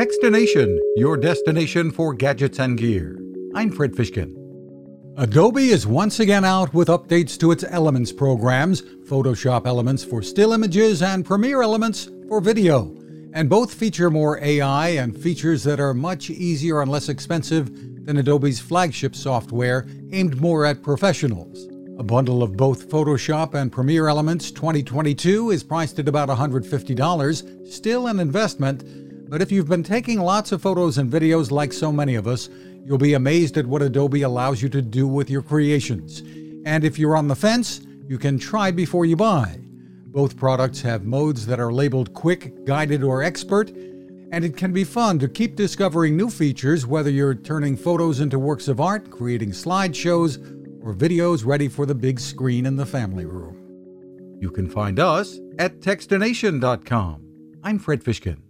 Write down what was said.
Techstination, your destination for gadgets and gear. I'm Fred Fishkin. Adobe is once again out with updates to its Elements programs Photoshop Elements for still images and Premiere Elements for video. And both feature more AI and features that are much easier and less expensive than Adobe's flagship software aimed more at professionals. A bundle of both Photoshop and Premiere Elements 2022 is priced at about $150, still an investment, but if you've been taking lots of photos and videos like so many of us, you'll be amazed at what Adobe allows you to do with your creations. And if you're on the fence, you can try before you buy. Both products have modes that are labeled Quick, Guided, or Expert, and it can be fun to keep discovering new features whether you're turning photos into works of art, creating slideshows, or videos ready for the big screen in the family room. You can find us at Techstination.com. I'm Fred Fishkin.